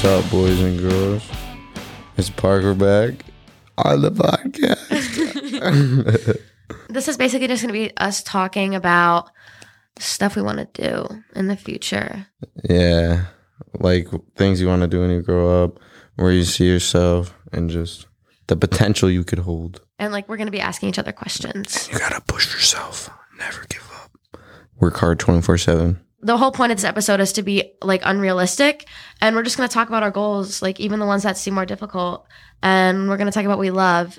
What's up, boys and girls? It's Parker back on the podcast. This is basically just going to be us talking about stuff we want to do in the future. yeah, like things you want to do when you grow up, where you see yourself, and just the potential you could hold. And like, we're going to be asking each other questions. You gotta push yourself. Never give up. Work hard 24 7. The whole point of this episode is to be like unrealistic. And we're just going to talk about our goals, like even the ones that seem more difficult. And we're going to talk about what we love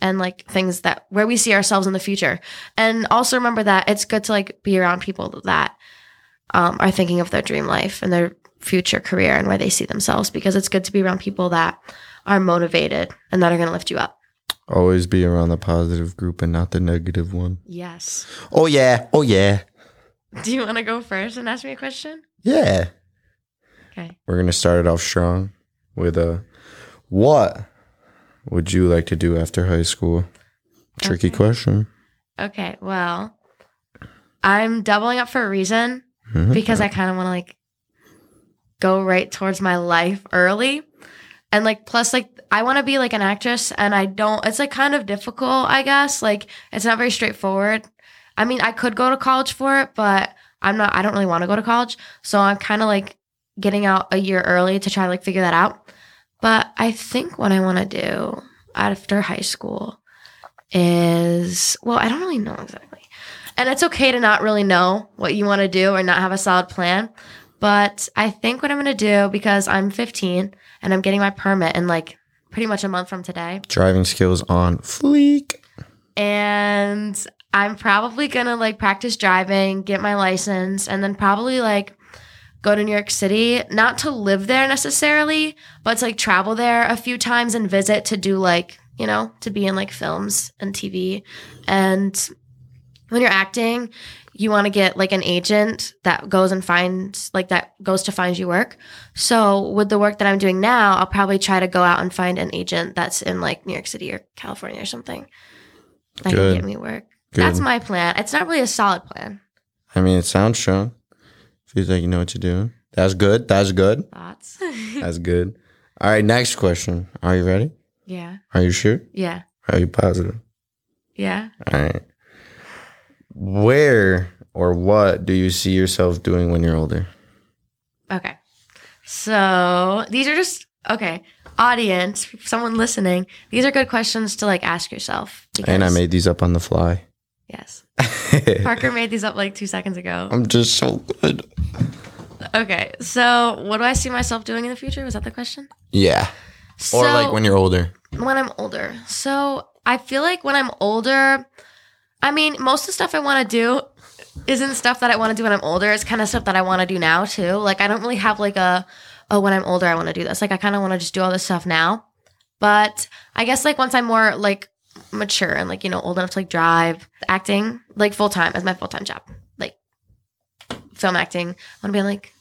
and like things that where we see ourselves in the future. And also remember that it's good to like be around people that um, are thinking of their dream life and their future career and where they see themselves because it's good to be around people that are motivated and that are going to lift you up. Always be around the positive group and not the negative one. Yes. Oh, yeah. Oh, yeah. Do you want to go first and ask me a question? Yeah. Okay. We're gonna start it off strong with a what would you like to do after high school? Tricky Okay. question. Okay. Well, I'm doubling up for a reason Mhm. because I kind of want to like go right towards my life early. And like, plus, like, I want to be like an actress and I don't, it's like kind of difficult, I guess. Like, it's not very straightforward. I mean, I could go to college for it, but I'm not, I don't really want to go to college. So I'm kind of like getting out a year early to try to like figure that out. But I think what I want to do after high school is, well, I don't really know exactly. And it's okay to not really know what you want to do or not have a solid plan. But I think what I'm going to do because I'm 15 and I'm getting my permit in like pretty much a month from today. Driving skills on fleek. And I'm probably going to like practice driving, get my license, and then probably like go to New York City, not to live there necessarily, but to like travel there a few times and visit to do like, you know, to be in like films and TV. And when you're acting, you want to get like an agent that goes and finds like that goes to find you work. So with the work that I'm doing now, I'll probably try to go out and find an agent that's in like New York City or California or something that Good. can get me work. Good. That's my plan. It's not really a solid plan. I mean, it sounds strong. Feels like you know what you're doing. That's good. That's good. Thoughts? That's good. All right, next question. Are you ready? yeah. Are you sure? Yeah. Are you positive? Yeah. All right. Where or what do you see yourself doing when you're older? Okay. So these are just okay. Audience, someone listening, these are good questions to like ask yourself. And I made these up on the fly. Yes. Parker made these up like two seconds ago. I'm just so good. Okay, so what do I see myself doing in the future? Was that the question? Yeah. So, Or like when you're older. when I'm older. So I feel like when I'm older, I mean, most of the stuff I want to do isn't stuff that I want to do when I'm older. It's kind of stuff that I want to do now too. Like I don't really have like a, oh, when I'm older, I want to do this. Like I kind of want to just do all this stuff now. But I guess like once I'm more like mature and like, you know, old enough to like drive, acting like full time as my full time job, like film acting. I want to be on like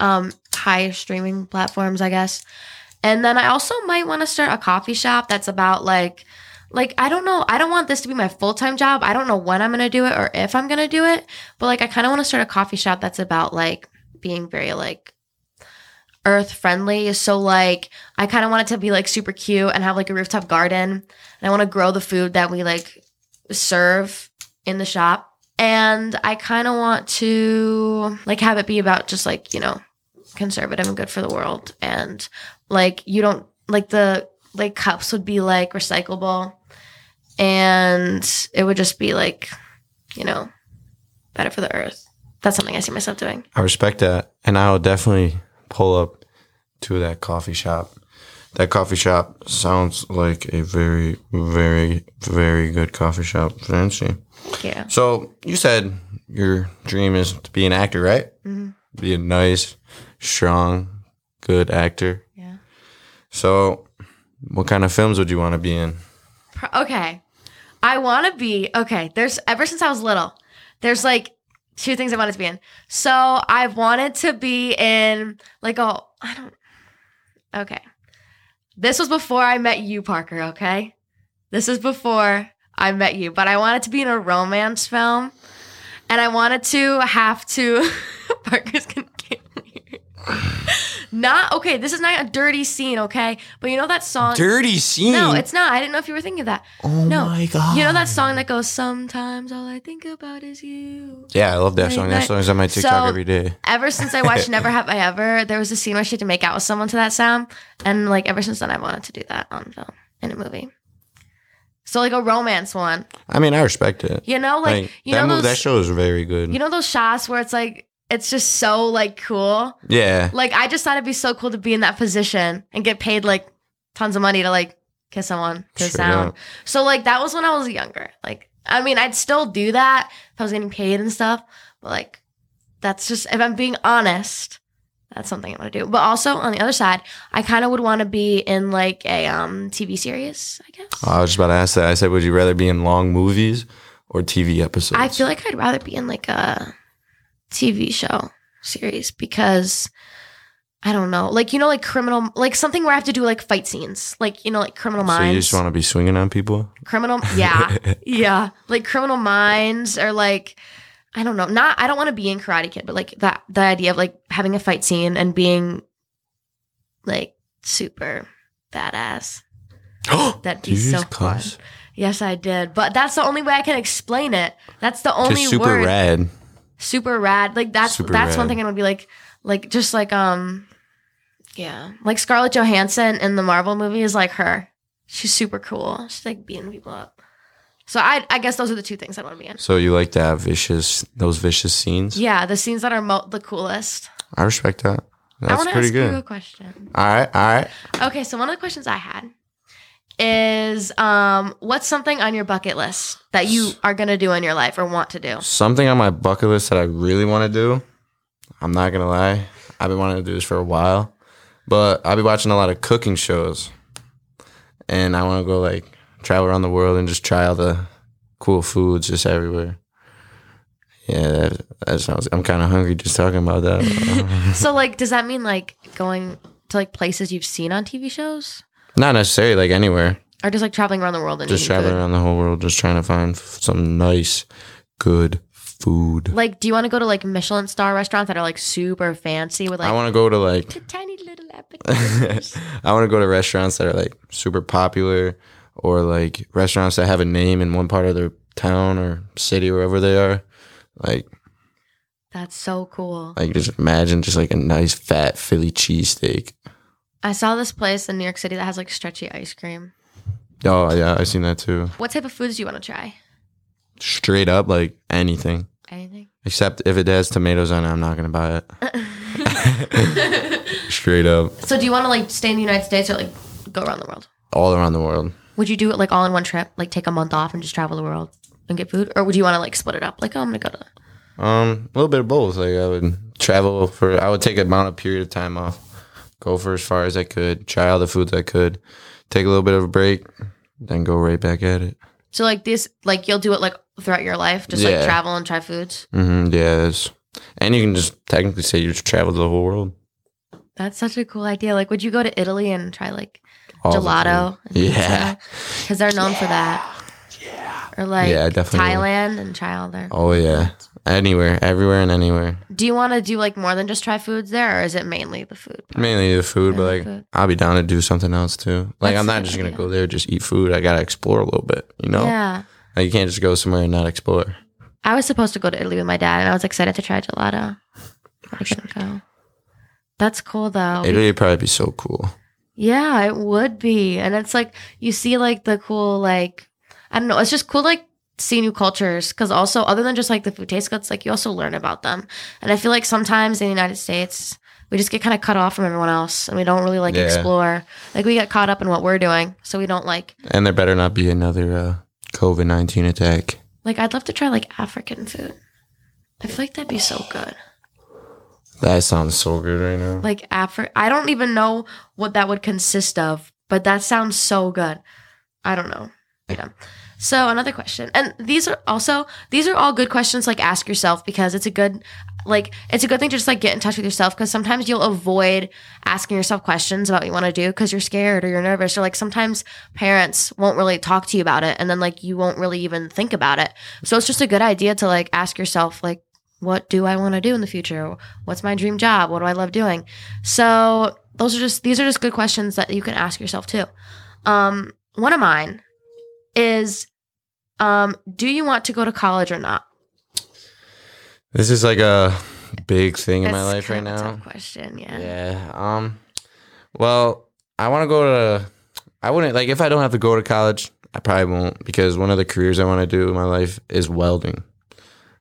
um high streaming platforms, I guess. And then I also might want to start a coffee shop that's about like like I don't know, I don't want this to be my full-time job. I don't know when I'm to do it or if I'm to do it, but like I kind of want to start a coffee shop that's about like being very like earth friendly. So like I kind of want it to be like super cute and have like a rooftop garden. And I want to grow the food that we like serve in the shop. And I kind of want to like have it be about just like, you know, conservative and good for the world and like you don't like the like cups would be like recyclable and it would just be like you know better for the earth that's something i see myself doing I respect that. And I will definitely pull up to that coffee shop. That coffee shop sounds like a very, very, very good coffee shop. Fancy. yeah So you said your dream is to be an actor, right? Mhm. Be a nice, strong, good actor. yeah So, what kind of films would you want to be in? Okay i want to be okay there's ever since i was little there's like two things i wanted to be in. So i've wanted to be in like a i don't okay. This was before i met you parker okay? This is before i met you but i wanted to be in a romance film and i wanted to have to parker's gonna Not okay. This is not a dirty scene, okay? But you know that song. Dirty scene. No, it's not. I didn't know if you were thinking of that. Oh no. my god. You know that song that goes, "Sometimes all I think about is you." Yeah, I love that song. That right. song's on my TikTok So- every day. Ever since I watched Never Have I Ever, there was a scene where she had to make out with someone to that sound, and like ever since then, I wanted to do that on film in a movie. So like a romance one, I mean, I respect it. you know, like, Like, you know those, that show is very good. you know those shots where it's like it's just so like cool. yeah. Like I just thought it'd be so cool to be in that position and get paid like tons of money to like kiss someone to Straight sound. up. So like that was when I was younger. Like I mean, I'd still do that if I was getting paid and stuff. But like that's just if I'm being honest, that's something I want to do. But also on the other side, I kind of would want to be in like a um TV series. I guess. Oh, I was just about to ask that. I said, would you rather be in long movies or TV episodes? I feel like I'd rather be in like a TV show series because I don't know, like you know, like criminal, like something where I have to do like fight scenes, like you know, like Criminal so Minds. you just want to be swinging on people? criminal, yeah, yeah, like Criminal Minds or like I don't know, not I don't want to be in Karate Kid, but like that the idea of like having a fight scene and being like super badass. That'd be so fun. Yes, I did, but that's the only way I can explain it. That's the only Just super word rad. Super rad. Like that's Super that's one thing I would be like, like just like um, yeah, like Scarlett Johansson in the Marvel movie is like her. She's super cool. She's like beating people up. So I I guess those are the two things I want to be in. So you like that vicious, those vicious scenes? Yeah, the scenes that are mo- the coolest. I respect that. That's to pretty ask good. you a question. All right, all right. Okay, so one of the questions I had is um, what's something on your bucket list that you are gonna do in your life or want to do? Something on my bucket list that I really want to do. I'm not gonna lie. I've been wanting to do this for a while, but I've been watching a lot of cooking shows, and I want to go like travel around the world and just try all the cool foods just everywhere. Yeah, that, that sounds. I'm kind of hungry just talking about that. So like, does that mean like going to like places you've seen on TV shows, not necessarily like anywhere. or just like traveling around the world and Just eating traveling food? around the whole world, just trying to find f- some nice, good food. Like, do you want to go to like Michelin star restaurants that are like super fancy with like I want to go to like tiny little appetizers? I want to go to restaurants that are like super popular or like restaurants that have a name in one part of their town or city wherever they are. Like That's so cool. like just imagine just like a nice fat Philly cheesesteak. I saw this place in New York City that has like stretchy ice cream. Oh yeah, I've seen that too. What type of foods do you want to try? Straight up like anything. Anything? Except if it has tomatoes on it, I'm not gonna buy it. Straight up. So, do you want to like stay in the United States or like go around the world? All around the world. Would you do it like all in one trip, like take a month off and just travel the world and get food, or would you want to like split it up? Like, oh, I'm gonna go to Um, a little bit of both. Like I would travel for, I would take a amount of period of time off, go for as far as I could, try all the foods I could, take a little bit of a break, then go right back at it. So like this, like you'll do it like throughout your life, just like travel and try foods. Mm-hmm, yeah, it's, and you can just technically say you just traveled the whole world. That's such a cool idea. Like, would you go to Italy and try like All the gelato? food. Yeah. because they're known for that. Or like Yeah, definitely. Thailand and try all their. Oh yeah. Anywhere, everywhere, and anywhere. Do you want to do like more than just try foods there, or is it mainly the food? part? Mainly the food, but like food. I'll be down to do something else too. Like That's I'm not just gonna go there just eat food. I gotta explore a little bit. You know, Yeah. like you can't just go somewhere and not explore. I was supposed to go to Italy with my dad, and I was excited to try gelato. I couldn't go. That's cool though. Italy would probably be so cool. Yeah, it would be. And it's like you see like the cool like I don't know, it's just cool like see new cultures cuz also other than just like the food taste good, it's like you also learn about them. And I feel like sometimes in the United States we just get kind of cut off from everyone else and we don't really like Yeah. explore. Like we get caught up in what we're doing, so we don't like And there better not be another uh, COVID nineteen attack. like I'd love to try like African food. I feel like that'd be so good. That sounds so good right now. Like Afri I don't even know what that would consist of, but that sounds so good. I don't know. So another question. And these are also these are all good questions like ask yourself because it's a good like it's a good thing to just like get in touch with yourself because sometimes you'll avoid asking yourself questions about what you want to do because you're scared or you're nervous or like sometimes parents won't really talk to you about it and then like you won't really even think about it. So it's just a good idea to like ask yourself like what do I want to do in the future? What's my dream job? What do I love doing? So those are just these are just good questions that you can ask yourself too. Um, one of mine is, um, do you want to go to college or not? This is like a big thing in my life right now. tough question, yeah. Yeah. Um. Well, I want to go to. I wouldn't like if I don't have to go to college. I probably won't because one of the careers I want to do in my life is welding.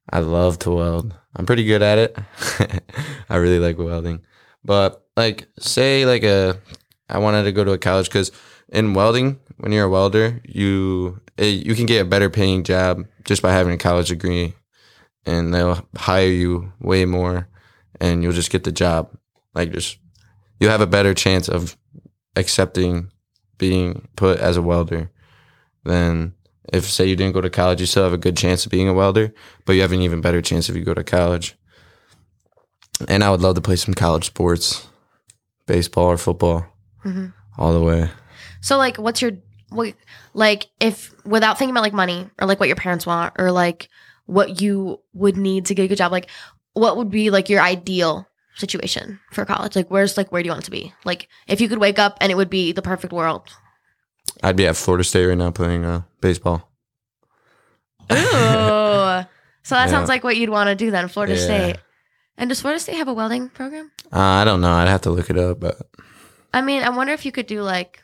I love to weld. I'm pretty good at it. I really like welding. But like, say like a, I wanted to go to a college because in welding, when you're a welder, you eh, you can get a better paying job just by having a college degree, and they'll hire you way more, and you'll just get the job. Like just you have a better chance of accepting being put as a welder than if say you didn't go to college you still have a good chance of being a welder but you have an even better chance if you go to college and i would love to play some college sports baseball or football Mhm. all the way So like, what's your what, like if without thinking about like money or like what your parents want or like what you would need to get a good job, like what would be like your ideal situation for college? Like where's like where do you want it to be? Like if you could wake up and it would be the perfect world. i'd be at florida state right now playing uh, baseball Ooh. so that Yeah. sounds like what you'd want to do then, Florida Yeah. State. And does Florida State have a welding program? uh, i don't know i'd have to look it up but I mean, I wonder if you could do like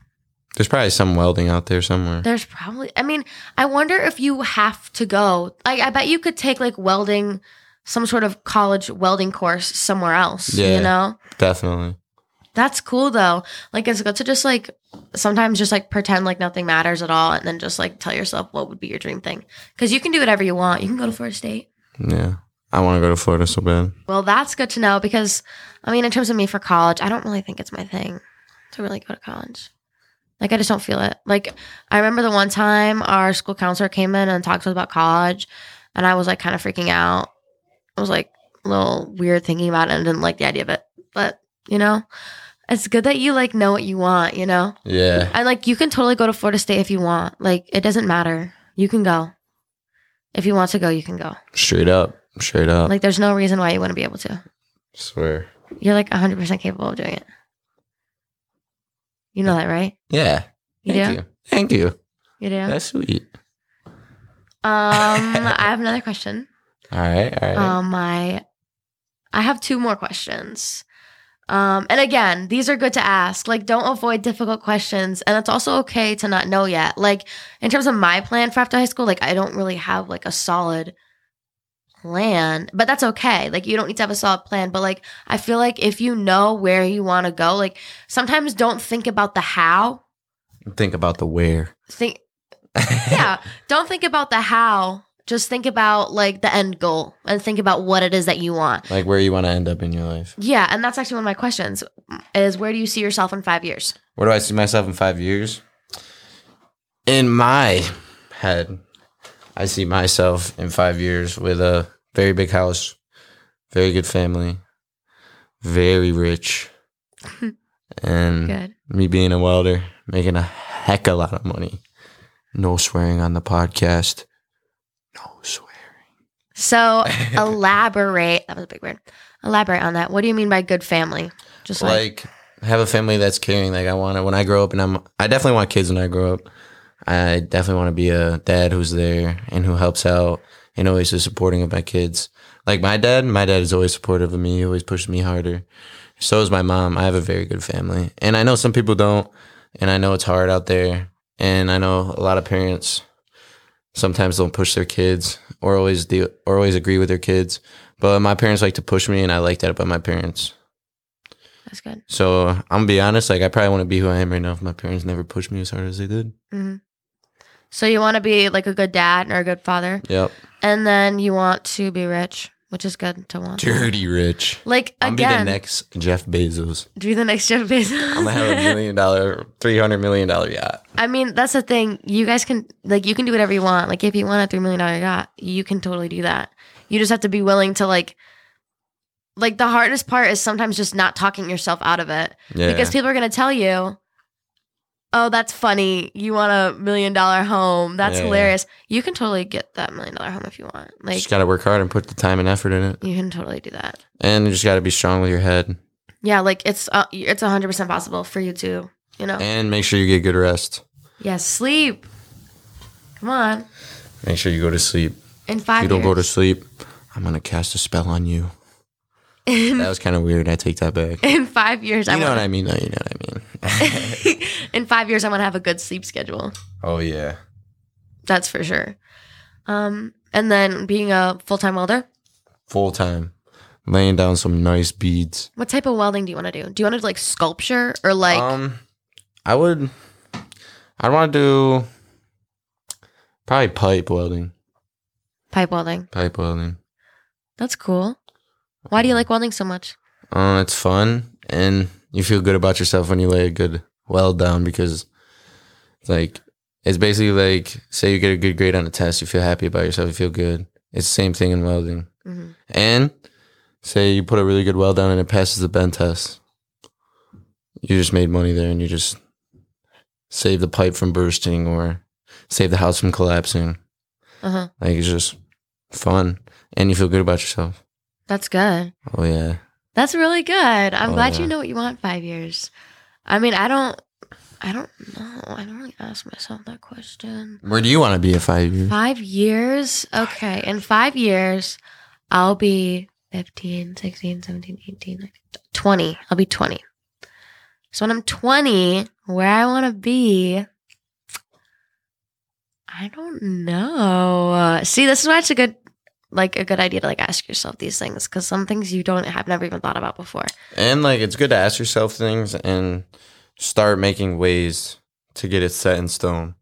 there's probably some welding out there somewhere There's probably. I mean, I wonder if you have to go. I, I bet you could take like welding, some sort of college welding course somewhere else. Yeah. You know, definitely that's cool though. Like it's good to just like sometimes just like pretend like nothing matters at all, and then just like tell yourself what would be your dream thing. Because you can do whatever you want. You can go to Florida State. yeah i want to go to florida so bad Well, that's good to know because I mean, in terms of me for college, I don't really think it's my thing to really go to college. Like, I just don't feel it. Like, I remember the one time our school counselor came in and talked to us about college, and I was like kind of freaking out. I was like a little weird thinking about it and didn't like the idea of it. But, you know, it's good that you like know what you want, you know? yeah And like, you can totally go to Florida State if you want. Like, it doesn't matter. You can go. If you want to go, you can go. straight up straight up Like, there's no reason why you wouldn't be able to. swear You're like 100% capable of doing it. You know that, right? yeah You thank do? you thank you You do? that's sweet Um, I have another question. all right all right Um, my, I have two more questions. Um, and again, these are good to ask. Like, don't avoid difficult questions, and it's also okay to not know yet. Like, in terms of my plan for after high school, like I don't really have like a solid plan, but that's okay. Like, you don't need to have a solid plan, but like I feel like if you know where you want to go, like sometimes don't think about the how. think about the where. Think yeah don't think about the how. Just think about like the end goal and think about what it is that you want. Like where you want to end up in your life. Yeah and that's actually one of my questions is where do you see yourself in five years? Where do i see myself in five years? In my head i see myself in five years with a very big house. Very good family. Very rich. And good. me being a welder making a heck of a lot of money. No swearing on the podcast. No swearing. So elaborate that was a big word. Elaborate on that. What do you mean by good family? Just like, like have a family that's caring. Like i want to when i grow up and i'm i definitely want kids when i grow up. I definitely want to be a dad who's there and who helps out and always is supporting of my kids. Like my dad my dad is always supportive of me. He always pushes me harder. So is my mom. I have a very good family. And i know some people don't and i know it's hard out there. And i know a lot of parents sometimes don't push their kids or always do or always agree with their kids. But my parents like to push me and i like that about my parents. That's good. So I'm gonna be honest, like I probably want to be who I am right now if my parents never pushed me as hard as they did. hmm so you want to be like a good dad or a good father? Yep. And then you want to be rich which is good to want Dirty rich. like I'm gonna be the next Jeff Bezos. be the next Jeff Bezos. I'm gonna have a million dollar, three hundred million dollar yacht. I mean, that's the thing. You guys can like you can do whatever you want. Like if you want a three million dollar yacht, you can totally do that. You just have to be willing to like like the hardest part is sometimes just not talking yourself out of it. Yeah. Because people are gonna tell you oh, that's funny. You want a million dollar home. That's Yeah. hilarious. You can totally get that million dollar home if you want. Like, just got to work hard and put the time and effort in it. you can totally do that. And you just got to be strong with your head Yeah, like it's uh, it's 100% possible for you to, you know. and make sure you get good rest. Yeah, sleep. Come on. Make sure you go to sleep. In If five you don't go to years. sleep, I'm going to cast a spell on you. That was kind of weird. I take that back. in five years, You I know what I mean, though. You know what I mean. in five years, I want to have a good sleep schedule. oh, yeah. That's for sure. Um, and then being a full time welder. Full time. Laying down some nice beads. What type of welding do you want to do? Do you want to like sculpture or like um, I would. I'd want to do probably pipe welding. pipe welding? Pipe welding. That's cool. Why do you like welding so much? Uh, it's fun, and you feel good about yourself when you lay a good weld down because, it's like, it's basically like say you get a good grade on a test, you feel happy about yourself, you feel good. It's the same thing in welding, hmm and say you put a really good weld down and it passes the bend test, you just made money there, and you just save the pipe from bursting or save the house from collapsing. Uh huh. Like it's just fun, and you feel good about yourself. That's good. Oh yeah. That's really good. I'm Oh, glad yeah. you know what you want five years. I mean, I don't. I don't know. I don't really ask myself that question. Where do you want to be in five years? Five years? Okay. In five years, I'll be 15, 16, 17, 18, 19, 20. I'll be 20. So when I'm 20, where I want to be, I don't know. See, this is why it's a good, like, a good idea to like ask yourself these things because some things you don't have never even thought about before. And like it's good to ask yourself things and start making ways to get it set in stone.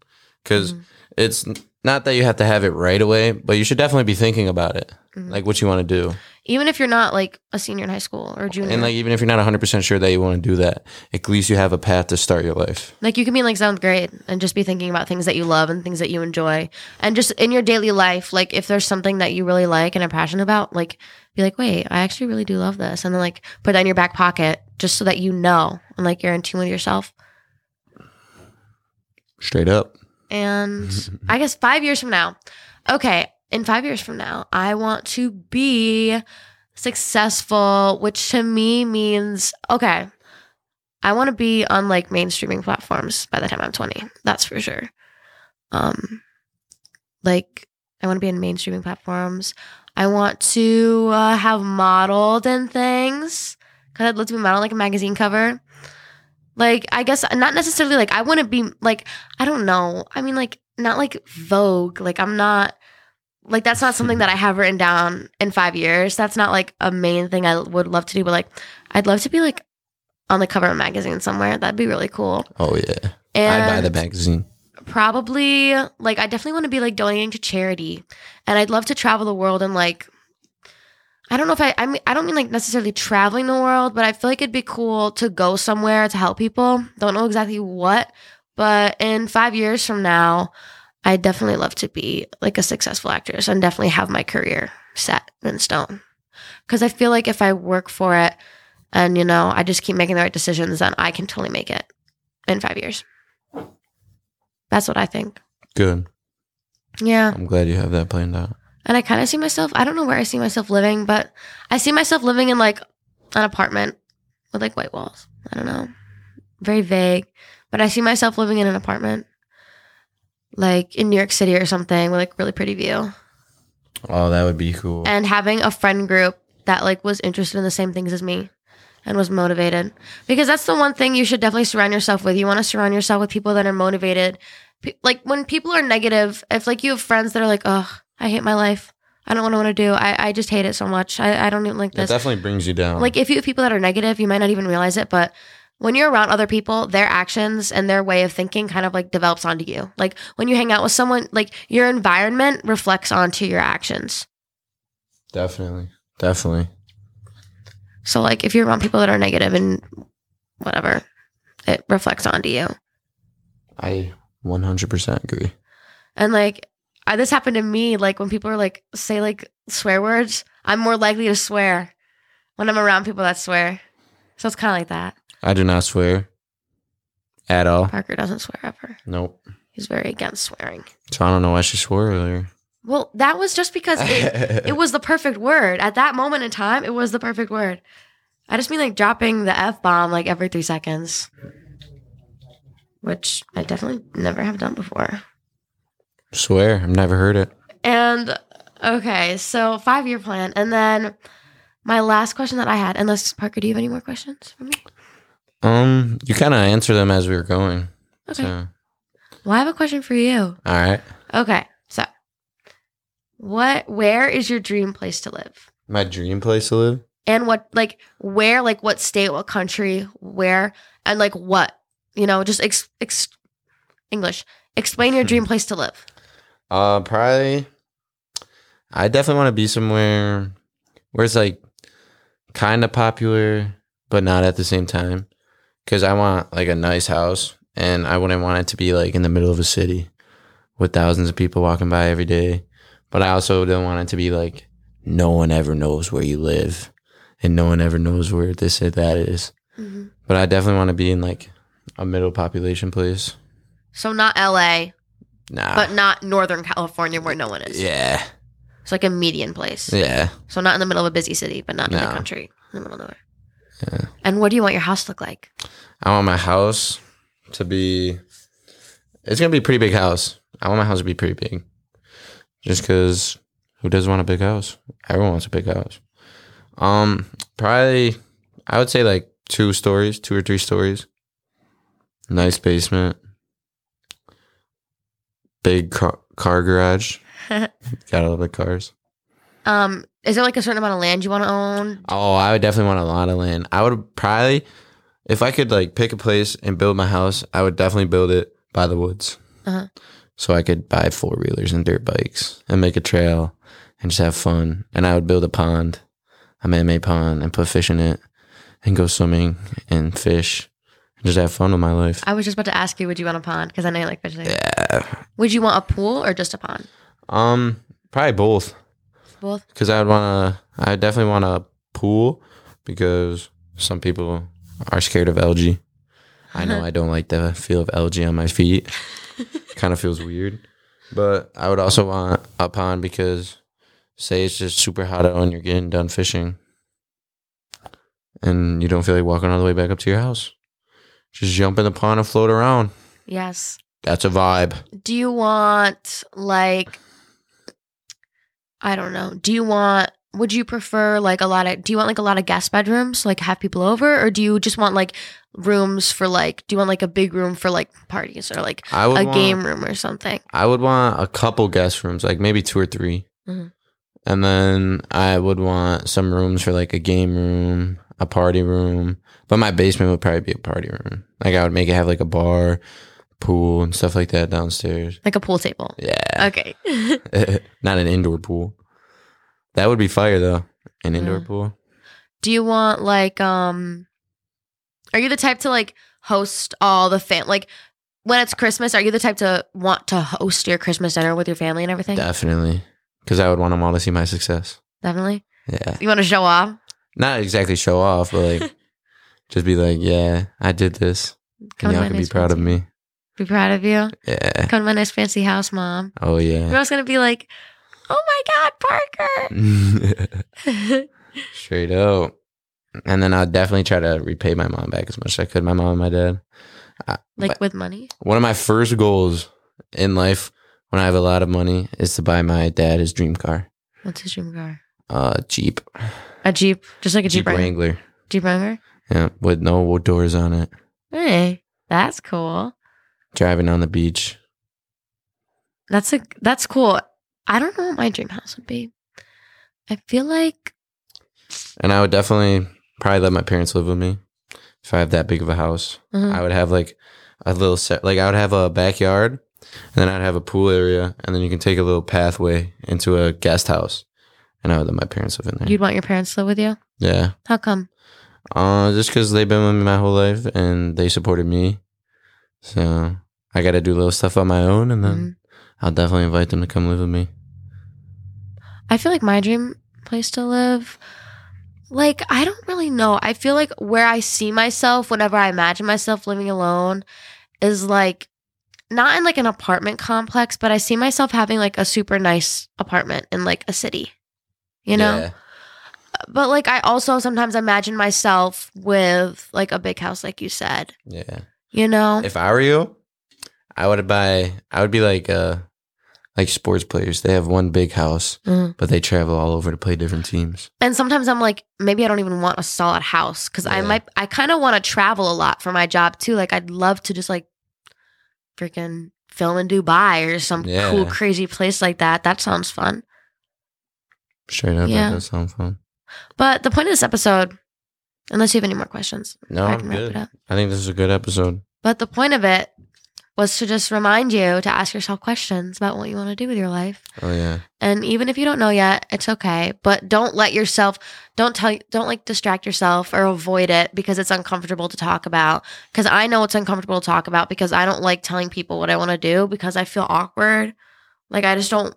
because Mhm. it's not that you have to have it right away, but you should definitely be thinking about it, Mhm. like what you want to do. Even if you're not like a senior in high school or junior, And like even if you're not 100% sure that you want to do that, at least you have a path to start your life. Like you can be in like seventh grade and just be thinking about things that you love and things that you enjoy. And just in your daily life, like if there's something that you really like and are passionate about, like be like, wait, I actually really do love this. And then like put that in your back pocket just so that you know and like you're in tune with yourself. Straight up. And I guess five years from now, okay, in five years from now, I want to be successful, which to me means, okay, I want to be on like mainstreaming platforms by the time I'm 20. That's for sure. Um, like I want to be in mainstreaming platforms. I want to uh, have modeled and things. Cause I'd love to be modeled like a magazine cover. Like I guess not necessarily like I want to be like I don't know. I mean like not like Vogue. Like I'm not like that's not something that I have written down in five years. That's not like a main thing I would love to do. But like I'd love to be like on the cover of a magazine somewhere. That'd be really cool. Oh yeah. And I'd buy the magazine. probably like I definitely want to be like donating to charity, and I'd love to travel the world and like I don't know if I I mean I don't mean like necessarily traveling the world, but I feel like it'd be cool to go somewhere to help people. Don't know exactly what, but in five years from now, I definitely love to be like a successful actress and definitely have my career set in stone. Because I feel like if I work for it and you know I just keep making the right decisions, then I can totally make it in five years. That's what I think. Good. Yeah. I'm glad you have that planned out. And I kind of see myself, I don't know where I see myself living, but I see myself living in like an apartment with like white walls. I don't know. Very vague. But I see myself living in an apartment like in New York City or something with like really pretty view. Oh, that would be cool. and having a friend group that like was interested in the same things as me and was motivated. Because that's the one thing you should definitely surround yourself with. You want to surround yourself with people that are motivated. Like when people are negative if like you have friends that are like oh i hate my life. I don't know what to do. I, I just hate it so much. I, I don't even like this." It definitely brings you down. like if you have people that are negative you might not even realize it but when you're around other people their actions and their way of thinking kind of like develops onto you like when you hang out with someone like your environment reflects onto your actions definitely. Definitely. So like if you're around people that are negative and whatever, it reflects onto you. I 100% agree. And like I, this happened to me like when people are like say like swear words, I'm more likely to swear when I'm around people that swear. So it's kind of like that. I do not swear. at all. Parker doesn't swear ever. Nope. He's very against swearing. So I don't know why she swore earlier. Well, that was just because it, it was the perfect word. At that moment in time, it was the perfect word. I just mean like dropping the F bomb like every three seconds, which I definitely never have done before. Swear, I've never heard it. And okay, so five year plan. And then my last question that I had, unless Parker, do you have any more questions for me? Um, you kind of answer them as we were going. Okay. So, Well, I have a question for you. all right. Okay, so what, where is your dream place to live? My dream place to live. and what like where like what state what country where and like what you know just ex, ex english explain your dream place to live Uh, probably. I definitely want to be somewhere where it's like kind of popular, but not at the same time. Because I want like a nice house, and I wouldn't want it to be like in the middle of a city with thousands of people walking by every day. But I also don't want it to be like no one ever knows where you live, and no one ever knows where this or that is. Mm-hmm. But I definitely want to be in like a middle population place. so not la Nah. but not northern california where no one is yeah. it's like a median place Yeah. so not in the middle of a busy city but not in the country in the middle of nowhere Yeah. and what do you want your house to look like I want my house to be. It's gonna be a pretty big house. I want my house to be pretty big, just because who doesn't want a big house? Everyone wants a big house. Um, probably I would say like two stories, two or three stories. Nice basement. Big car, car garage. Got a lot of cars. Um is there like a certain amount of land you want to own Oh, I would definitely want a lot of land. I would probably, if I could like pick a place and build my house, I would definitely build it by the woods. Uh-huh. So I could buy four wheelers and dirt bikes and make a trail and just have fun. And I would build a pond, a man made pond, and put fish in it and go swimming and fish and just have fun with my life. i was just about to ask you would you want a pond because i know you like fishing Yeah. would you want a pool or just a pond Um, probably both. Both because I would want to. I definitely want a pool because some people are scared of algae. I know uh-huh. I don't like the feel of algae on my feet. kind of feels weird, but I would also want a pond because, say, it's just super hot out and you're getting done fishing, and you don't feel like walking all the way back up to your house. Just jump in the pond and float around. yes That's a vibe. do you want like I don't know. Do you want would you prefer like a lot of do you want like a lot of guest bedrooms like have people over or do you just want like rooms for like do you want like a big room for like parties or like a want, game room or something? I would want a couple guest rooms, like maybe two or 3 Mhm. And then I would want some rooms for like a game room, a party room. But my basement would probably be a party room. Like I would make it have like a bar, pool, and stuff like that downstairs. Like a pool table. Yeah. Okay. Not an indoor pool. That would be fire though. An indoor Yeah. pool. do you want like um are you the type to like host all the fam like when it's Christmas, are you the type to want to host your Christmas dinner with your family and everything? Definitely. Because I would want them all to see my success. Definitely. Yeah. You want to show off? Not exactly show off, but like just be like, yeah, I did this. Come and y'all can be proud of me. Be proud of you. Yeah. Come to my nice fancy house, mom. Oh yeah. You're yeah. always gonna be like, "Oh my God, Parker!" Straight up. And then I'd definitely try to repay my mom back as much as I could, my mom and my dad. like with money. One of my first goals in life when I have a lot of money is to buy my dad his dream car. What's his dream car? Uh Jeep. A Jeep, just like a Jeep, Jeep Wrangler. Wrangler. Jeep Wrangler. Yeah. With no doors on it. Hey, that's cool. Driving on the beach. That's a that's cool. I don't know what my dream house would be. I feel like And I would definitely probably let my parents live with me. If I have that big of a house. mhm. I would have like a little set like I would have a backyard and then I'd have a pool area and then you can take a little pathway into a guest house. And I would let my parents live in there. you'd want your parents to live with you. yeah. How come? Uh just because they've been with me my whole life and they supported me. So I gotta do little stuff on my own and then Mhm. I'll definitely invite them to come live with me. I feel like my dream place to live Like, I don't really know. I feel like where I see myself whenever I imagine myself living alone is like not in like an apartment complex, but I see myself having like a super nice apartment in like a city. You know? Yeah. But like I also sometimes imagine myself with like a big house like you said. Yeah. You know? If I were you, I would buy. I would be like uh, like sports players. They have one big house, Mhm. but they travel all over to play different teams. And sometimes I'm like, maybe I don't even want a solid house because I might, I kind of want to travel a lot for my job too. Like, I'd love to just like freaking film in Dubai or some Yeah. cool, crazy place like that. That sounds fun. Straight up, Yeah. that does sound fun. But the point of this episode, unless you have any more questions, No, I I'm good. I think this is a good episode. But the point of it was to just remind you to ask yourself questions about what you want to do with your life. Oh yeah, And even if you don't know yet, it's okay. But don't let yourself don't tell don't like distract yourself or avoid it because it's uncomfortable to talk about. Because I know it's uncomfortable to talk about because I don't like telling people what I want to do because I feel awkward. Like I just don't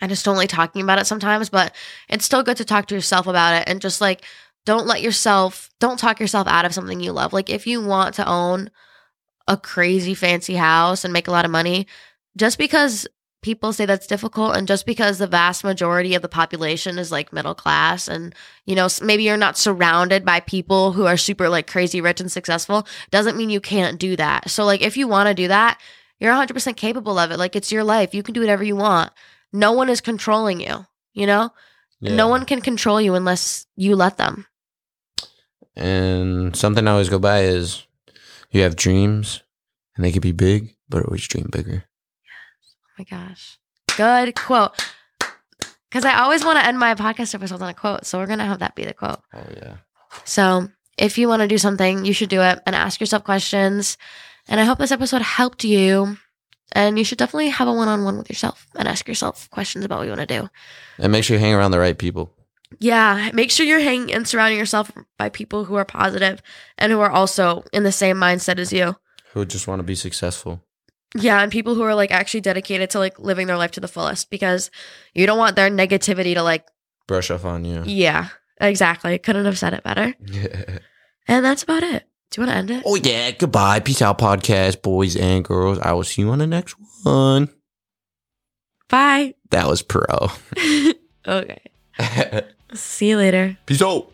I just don't like talking about it sometimes, but it's still good to talk to yourself about it and just like don't let yourself don't talk yourself out of something you love. Like if you want to own a crazy fancy house and make a lot of money, just because people say that's difficult and just because the vast majority of the population is like middle class and you know maybe you're not surrounded by people who are super like crazy rich and successful doesn't mean you can't do that. So like if you want to do that you're 100% capable of it. Like it's your life. You can do whatever you want. No one is controlling you you know? Yeah. no one can control you unless you let them. And something I always go by is you have dreams, and they could be big, but always dream bigger. oh my gosh good quote because i always want to end my podcast episodes on a quote so we're gonna have that be the quote Oh yeah. So if you want to do something, you should do it and ask yourself questions. And I hope this episode helped you. And you should definitely have a one on one with yourself and ask yourself questions about what you want to do. And make sure you hang around the right people. Yeah, make sure you're hanging and surrounding yourself by people who are positive and who are also in the same mindset as you. Who just want to be successful. Yeah, and people who are like actually dedicated to like living their life to the fullest because you don't want their negativity to like, Brush off on you. yeah, exactly. Couldn't have said it better. And that's about it. Do you want to end it? oh yeah. Goodbye. Peace out, podcast boys and girls. I will see you on the next one. Bye. That was pro. okay. See you later. Peace out.